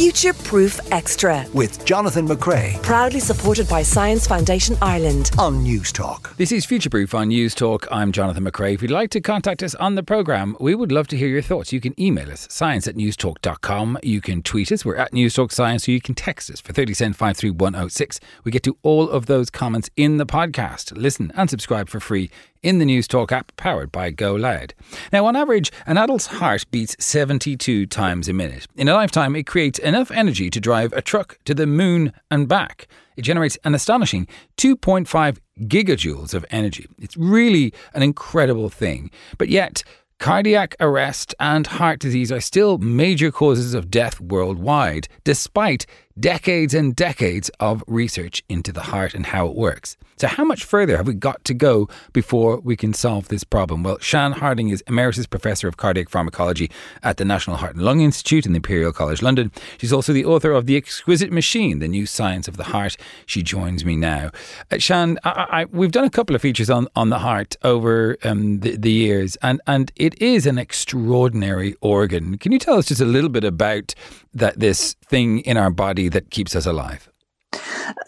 Future Proof Extra. With Jonathan McCrea. Proudly supported by Science Foundation Ireland. On News Talk. This is Future Proof on News Talk. I'm Jonathan McCrea. If you'd like to contact us on the programme, we would love to hear your thoughts. You can email us, science at newstalk.com. You can tweet us. We're at Newstalk Science. Or you can text us for 30 cent 53106. We get to all of those comments in the podcast. Listen and subscribe for free in the News Talk app powered by Go Loud. Now, on average, an adult's heart beats 72 times a minute. In a lifetime, it creates enough energy to drive a truck to the moon and back. It generates an astonishing 2.5 gigajoules of energy. It's really an incredible thing. But yet, Cardiac arrest and heart disease are still major causes of death worldwide, despite decades and decades of research into the heart and how it works. So, how much further have we got to go before we can solve this problem? Well, Sian Harding is Emeritus Professor of Cardiac Pharmacology at the National Heart and Lung Institute in the Imperial College London. She's also the author of The Exquisite Machine, The New Science of the Heart. She joins me now. Uh, Sian, I, I, we've done a couple of features on, on the heart over um, the, the years, and, and it is an extraordinary organ. Can you tell us just a little bit about that this thing in our body that keeps us alive?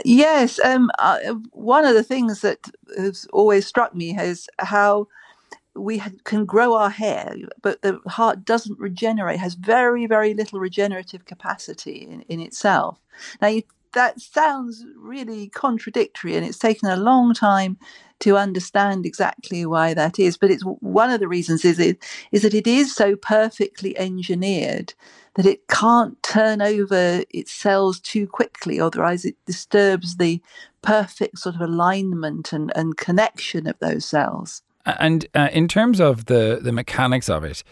Yes, um, uh, one of the things that has always struck me is how we can grow our hair, but the heart doesn't regenerate, has very, very little regenerative capacity in, in itself. Now, you, that sounds really contradictory, and it's taken a long time to understand exactly why that is. But it's one of the reasons is it is that it is so perfectly engineered that it can't turn over its cells too quickly, otherwise it disturbs the perfect sort of alignment and, and connection of those cells. And uh, in terms of the, the mechanics of it,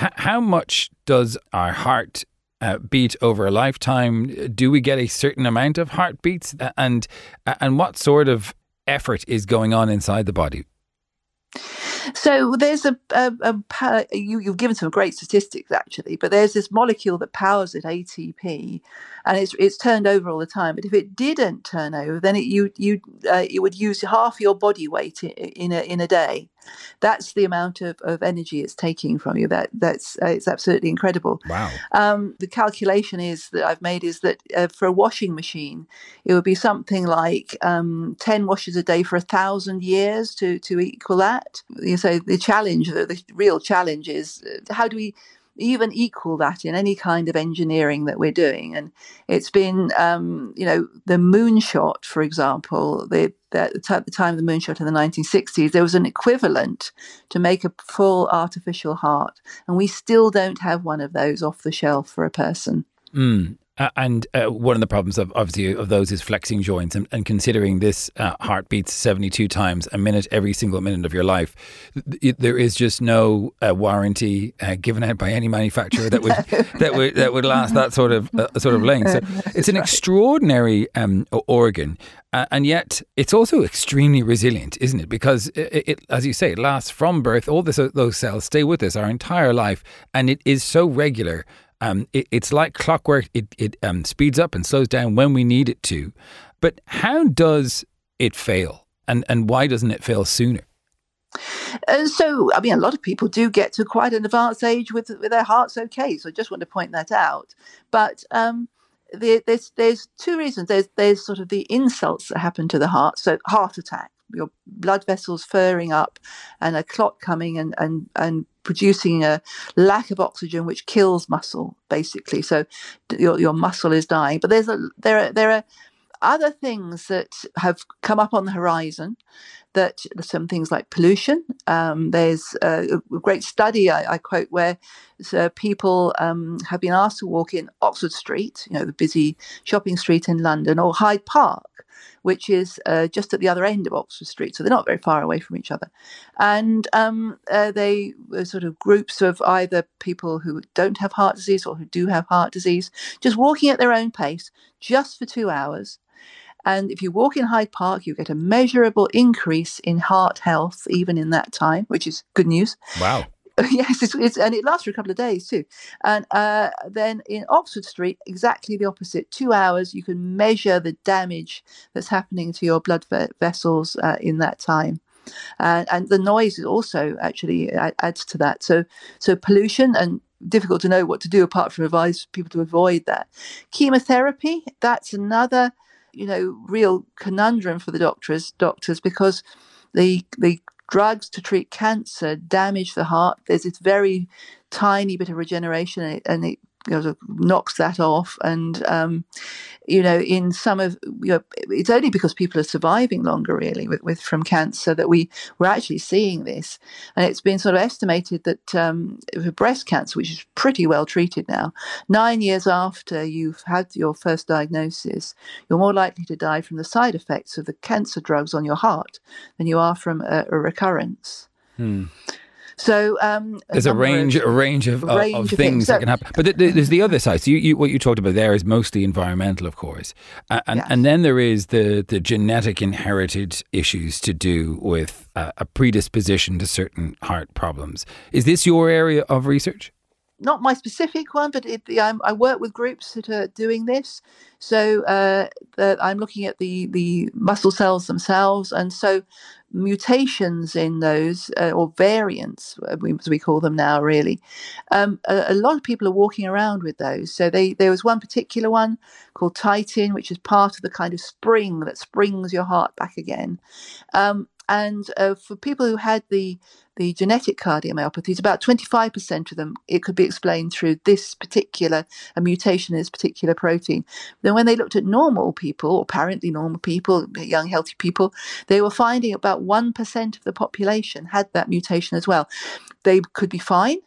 h- how much does our heart uh, beat over a lifetime? Do we get a certain amount of heartbeats? And and what sort of effort is going on inside the body? So there's a, a, a, you, you've given some great statistics actually, but there's this molecule that powers it, ATP, and it's it's turned over all the time. But if it didn't turn over, then it you you uh, would use half your body weight in a in a day. That's the amount of, of energy it's taking from you. That that's uh, it's absolutely incredible. Wow. Um, the calculation is that I've made is that uh, for a washing machine, it would be something like um, ten washes a day for a thousand years to to equal that. So the challenge, the, the real challenge, is uh, how do we even equal that in any kind of engineering that we're doing. And it's been, um, you know, the moonshot, for example, the, the, at the time of the moonshot in the 1960s, there was an equivalent to make a full artificial heart. And we still don't have one of those off the shelf for a person. Mm. Uh, and uh, one of the problems of obviously of those is flexing joints and, and considering this uh, heart beats 72 times a minute every single minute of your life th- there is just no uh, warranty uh, given out by any manufacturer that would that would that would last that sort of uh, sort of length. So it's an extraordinary um, organ and yet it's also extremely resilient isn't it? Because it, it, as you say it lasts from birth. All this, those cells stay with us our entire life and it is so regular um, it, it's like clockwork. It, it um, speeds up and slows down when we need it to. But how does it fail? And, and why doesn't it fail sooner? Uh, so, I mean, a lot of people do get to quite an advanced age with, with their hearts okay. So, I just want to point that out. But um, the, there's there's two reasons. There's there's sort of the insults that happen to the heart. So, heart attack, your blood vessels furring up, and a clot coming and and and producing a lack of oxygen, which kills muscle, basically. So your, your muscle is dying. But there's a there are there are other things that have come up on the horizon that some things like pollution. Um, there's a, a, great study I, I quote where uh, people um, have been asked to walk in Oxford Street, you know, the busy shopping street in London, or Hyde Park, which is uh, just at the other end of Oxford Street. So they're not very far away from each other. And um, uh, they were sort of groups of either people who don't have heart disease or who do have heart disease, just walking at their own pace just for two hours. And if you walk in Hyde Park, you get a measurable increase in heart health even in that time, which is good news. Wow. yes, it's, it's, and it lasts for a couple of days too. And uh, then in Oxford Street, exactly the opposite. Two hours, you can measure the damage that's happening to your blood ve- vessels uh, in that time. Uh, and the noise also actually adds to that. So, so pollution and difficult to know what to do apart from advise people to avoid that. Chemotherapy, that's another, you know, real conundrum for the doctors doctors because the the drugs to treat cancer damage the heart. There's this very tiny bit of regeneration and it, and it you know, knocks that off. And, um, you know, in some of, you know, it's only because people are surviving longer, really, with, with from cancer that we, we're actually seeing this. And it's been sort of estimated that um, for breast cancer, which is pretty well treated now, nine years after you've had your first diagnosis, you're more likely to die from the side effects of the cancer drugs on your heart than you are from a, a recurrence. Hmm. So um, there's a range, of, a range of, range of, of things, so, that can happen. But there's the other side. So you, you, what you talked about there is mostly environmental, of course, and yes. and then there is the the genetic inherited issues to do with uh, a predisposition to certain heart problems. Is this your area of research? not my specific one, but it, I work with groups that are doing this. So uh, I'm looking at the the muscle cells themselves, and so mutations in those uh, or variants, uh, as we call them now, really. Um, a, a, lot of people are walking around with those. So they, there was one particular one called titin, which is part of the kind of spring that springs your heart back again. Um, and uh, for people who had the the genetic cardiomyopathies, about 25% of them, it could be explained through this particular, a mutation in this particular protein. Then when they looked at normal people, apparently normal people, young, healthy people, they were finding about 1% of the population had that mutation as well. They could be fine,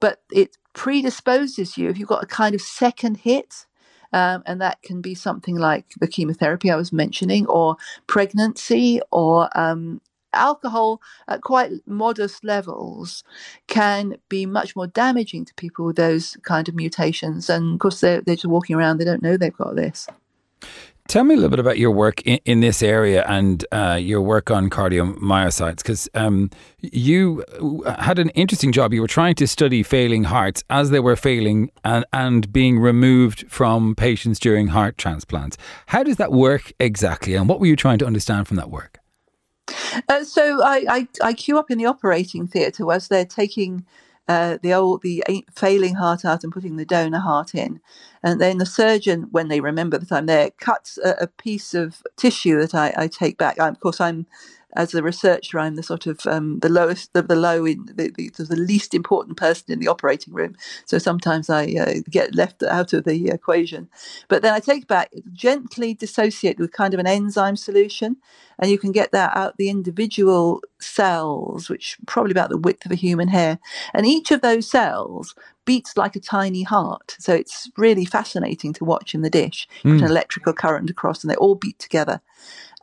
but it predisposes you if you've got a kind of second hit um, and that can be something like the chemotherapy I was mentioning, or pregnancy, or um, alcohol at quite modest levels can be much more damaging to people with those kind of mutations. And of course, they're, they're just walking around, they don't know they've got this. Tell me a little bit about your work in, in this area and uh, your work on cardiomyocytes, because um, you had an interesting job. You were trying to study failing hearts as they were failing and, and being removed from patients during heart transplants. How does that work exactly, and what were you trying to understand from that work? Uh, so I, I, I queue up in the operating theatre as they're taking uh, the old the failing heart out and putting the donor heart in, and then the surgeon, when they remember that I'm there, cuts a, a piece of tissue that I, I take back. I, of course, I'm as a researcher, I'm the sort of um, the lowest, the, the low in the, the, the, least important person in the operating room. So sometimes I uh, get left out of the equation. But then I take back, gently dissociate with kind of an enzyme solution, and you can get that out the individual cells, which probably about the width of a human hair, and each of those cells beats like a tiny heart. So it's really fascinating to watch in the dish. Mm. An electrical current across, and they all beat together.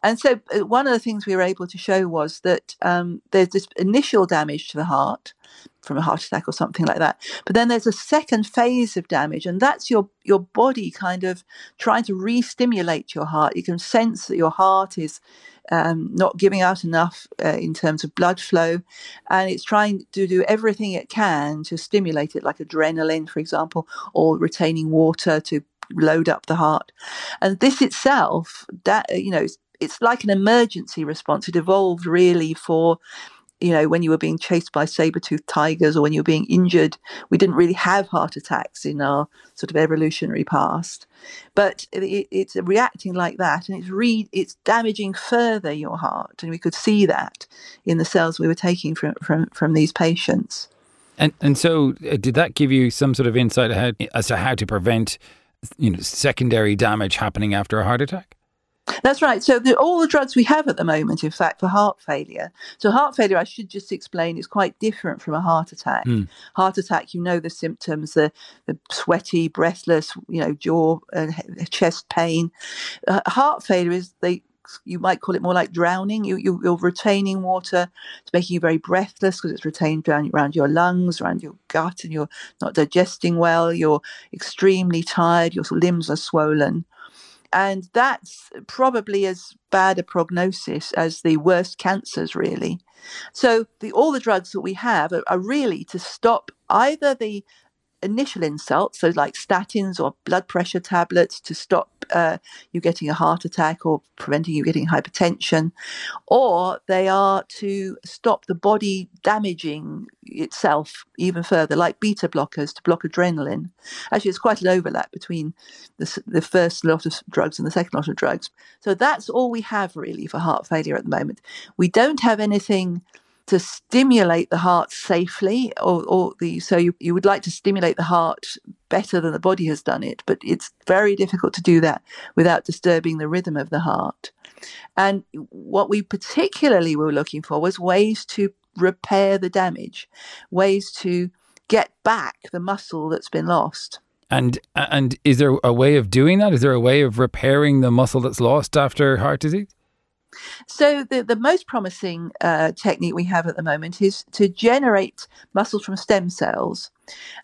And so, uh, one of the things we were able to show was that um, there's this initial damage to the heart from a heart attack or something like that. But then there's a second phase of damage, and that's your your body kind of trying to re-stimulate your heart. You can sense that your heart is um, not giving out enough uh, in terms of blood flow, and it's trying to do everything it can to stimulate it, like adrenaline, for example, or retaining water to load up the heart. And this itself, that you know, it's like an emergency response. It evolved really for you know, when you were being chased by saber-toothed tigers or when you were being injured, we didn't really have heart attacks in our sort of evolutionary past. But it, it's reacting like that, and it's re- it's damaging further your heart, and we could see that in the cells we were taking from from, from these patients. And and so, uh, did that give you some sort of insight as to how to prevent, you know, secondary damage happening after a heart attack? That's right. So the, all the drugs we have at the moment, in fact, for heart failure. So heart failure, I should just explain, is quite different from a heart attack. Mm. Heart attack, you know the symptoms: the, the sweaty, breathless, you know, jaw, and chest pain. Uh, heart failure is they you might call it more like drowning. You, you, are retaining water. It's making you very breathless because it's retained around, around your lungs, around your gut, and you're not digesting well. You're extremely tired. Your limbs are swollen. And that's probably as bad a prognosis as the worst cancers, really. So the, all the drugs that we have are, are really to stop either the initial insult, so like statins or blood pressure tablets to stop uh, you getting a heart attack or preventing you getting hypertension, or they are to stop the body damaging itself even further, like beta blockers to block adrenaline. Actually, it's quite an overlap between the, the first lot of drugs and the second lot of drugs. So that's all we have really for heart failure at the moment. We don't have anything to stimulate the heart safely or, or the so you, you would like to stimulate the heart better than the body has done it but it's very difficult to do that without disturbing the rhythm of the heart. And what we particularly were looking for was ways to repair the damage ways to get back the muscle that's been lost. And and is there a way of doing that? Is there a way of repairing the muscle that's lost after heart disease so the, the most promising uh, technique we have at the moment is to generate muscle from stem cells.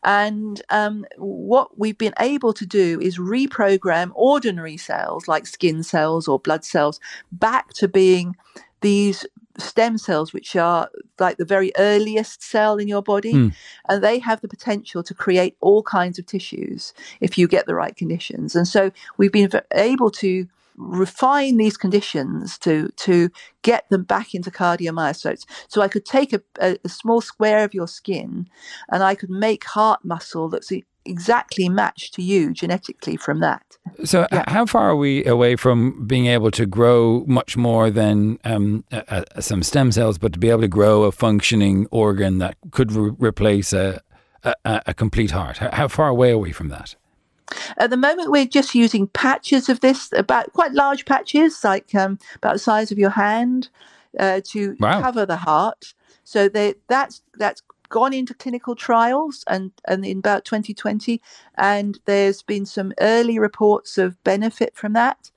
And um, what we've been able to do is reprogram ordinary cells like skin cells or blood cells back to being these stem cells, which are like the very earliest cell in your body. Mm. And they have the potential to create all kinds of tissues if you get the right conditions. And so we've been able to refine these conditions to to get them back into cardiomyocytes. So I could take a, a, a small square of your skin, and I could make heart muscle that's exactly matched to you genetically from that. So, yeah. how far are we away from being able to grow much more than um, some stem cells, but to be able to grow a functioning organ that could re- replace a, a, a complete heart? How far away are we from that? At the moment, we're just using patches of this, about quite large patches, like um, about the size of your hand, uh, to wow. cover the heart. So they, that's that's gone into clinical trials and, and in about 2020, and there's been some early reports of benefit from that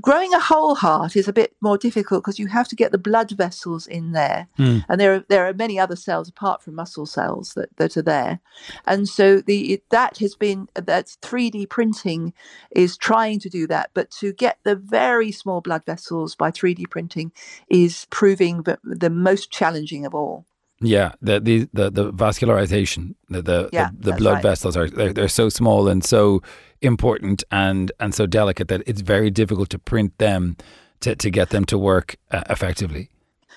growing a whole heart is a bit more difficult because you have to get the blood vessels in there, mm. and there are there are many other cells apart from muscle cells that, that are there, and so the that has been that 3D printing is trying to do that, but to get the very small blood vessels by 3D printing is proving the, the most challenging of all. Yeah, the the the, the vascularization, the the, yeah, the, the blood right. vessels are they're, they're so small and so important and and so delicate that it's very difficult to print them to to get them to work uh, effectively.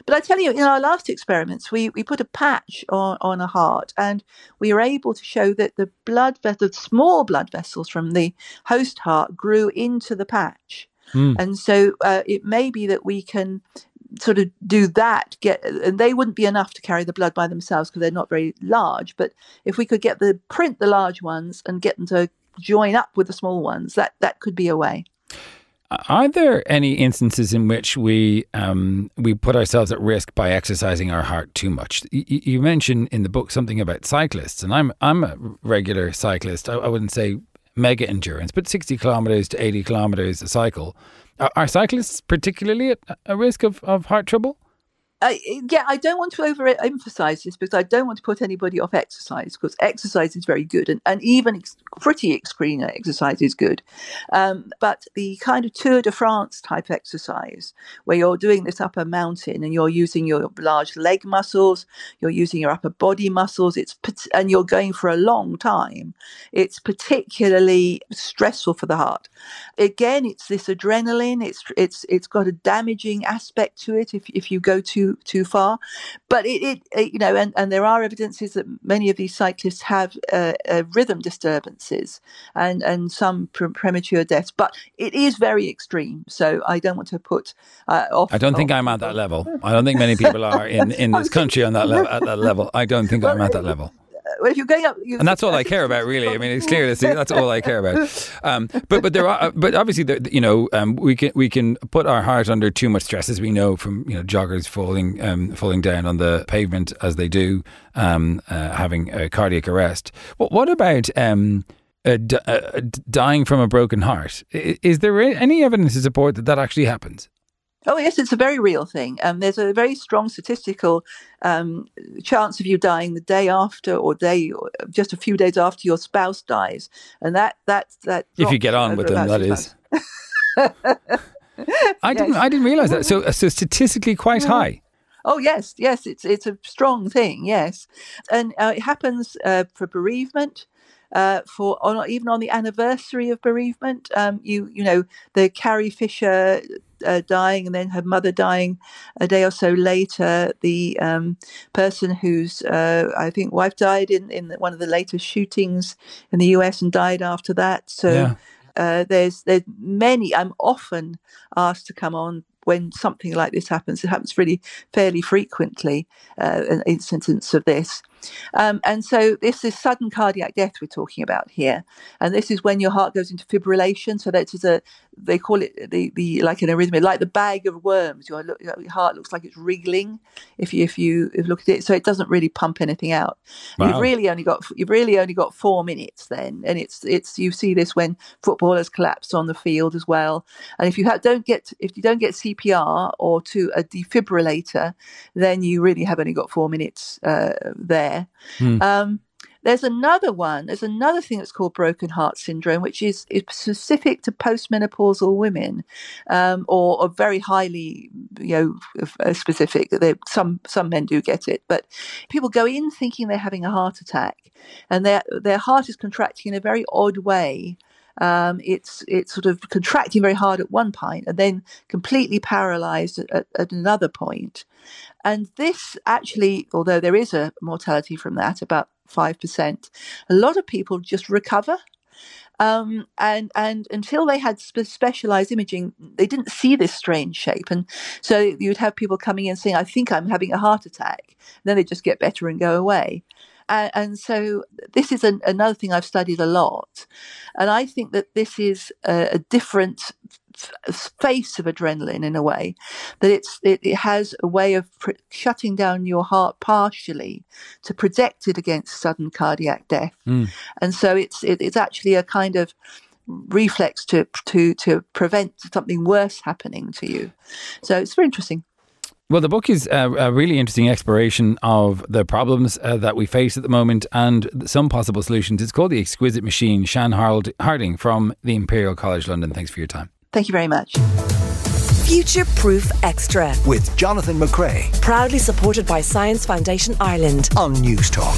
But I tell you, in our last experiments, we, we put a patch on, on a heart and we were able to show that the blood the small blood vessels from the host heart grew into the patch. Mm. And so uh, it may be that we can sort of do that get and they wouldn't be enough to carry the blood by themselves because they're not very large but if we could get the print the large ones and get them to join up with the small ones that that could be a way are there any instances in which we um, we put ourselves at risk by exercising our heart too much? You, you mentioned in the book something about cyclists, and I'm I'm a regular cyclist. I, I wouldn't say mega endurance, but 60 kilometers to 80 kilometers a cycle. Are cyclists particularly at a risk of, of heart trouble? Uh, yeah, I don't want to overemphasize this because I don't want to put anybody off exercise because exercise is very good and, and even ex- pretty extreme exercise is good. Um, but the kind of Tour de France type exercise where you're doing this up a mountain and you're using your large leg muscles, you're using your upper body muscles, it's and you're going for a long time, it's particularly stressful for the heart. Again, it's this adrenaline. It's it's it's got a damaging aspect to it if if you go too too far. But it, it, it, you know, and, and there are evidences that many of these cyclists have uh, uh, rhythm disturbances and and some pre- premature deaths. But it is very extreme, so I don't want to put uh, off. I don't think I'm at that level. I don't think many people are in, in this country on that level. At that level, I don't think I'm at that level well, if you're going up, and that's all I care about, really. I mean, it's clear see that's all I care about. Um, but but there are, but obviously, there, you know, um, we can we can put our heart under too much stress, as we know from you know joggers falling um, falling down on the pavement as they do, um, uh, having a cardiac arrest. What what about? Um, uh, uh, dying from a broken heart. Is there any evidence to support that that actually happens? Oh, yes, it's a very real thing. Um, there's a very strong statistical um, chance of you dying the day after or day, or just a few days after your spouse dies. And that, that, that. If you get on with them, that is. I didn't, I didn't realize that. So, so statistically quite high. Oh yes, yes, it's it's a strong thing. Yes, and uh, it happens uh, for bereavement. Uh, for on, even on the anniversary of bereavement, um, you you know the Carrie Fisher uh, dying and then her mother dying a day or so later. The um, person whose uh, I think wife died in in one of the latest shootings in the U.S. and died after that. So. Yeah. Uh, there's there's many. I'm often asked to come on when something like this happens. It happens really fairly frequently, uh, an instance of this. Um, and so this is sudden cardiac death we're talking about here, and this is when your heart goes into fibrillation. So that is a they call it the, the like an arrhythmia, like the bag of worms. Your, your heart looks like it's wriggling if you if you if you look at it. So it doesn't really pump anything out. Wow. You've really only got you've really only got four minutes then, and it's it's you see this when footballers collapse on the field as well. And if you ha- don't get if you don't get CPR or to a defibrillator, then you really have only got four minutes uh, there. Um, there's another one. There's another thing that's called broken heart syndrome, which is, is specific to postmenopausal women, um, or, or very highly, you know, uh, specific. They, some some men do get it, but people go in thinking they're having a heart attack, and their their heart is contracting in a very odd way. Um, it's it's sort of contracting very hard at one point and then completely paralyzed at, at, another point. And this actually, although there is a mortality from that, about five percent, a lot of people just recover. Um, and and until they had spe- specialized imaging, they didn't see this strange shape, and so you'd have people coming in saying, "I think I'm having a heart attack." then they just get better and go away. And, and so this is an, another thing I've studied a lot, and I think that this is a, a different face of adrenaline in a way that it's it, it has a way of pr- shutting down your heart partially to protect it against sudden cardiac death. Mm. and so it's it, it's actually a kind of reflex to to to prevent something worse happening to you. So it's very interesting Well, the book is a, a really interesting exploration of the problems uh, that we face at the moment and some possible solutions. It's called The Exquisite Machine. Sian Harold Harding from the Imperial College London. Thanks for your time. thank you very much Future Proof Extra. With Jonathan McCrea Proudly supported by Science Foundation Ireland. on News Talk.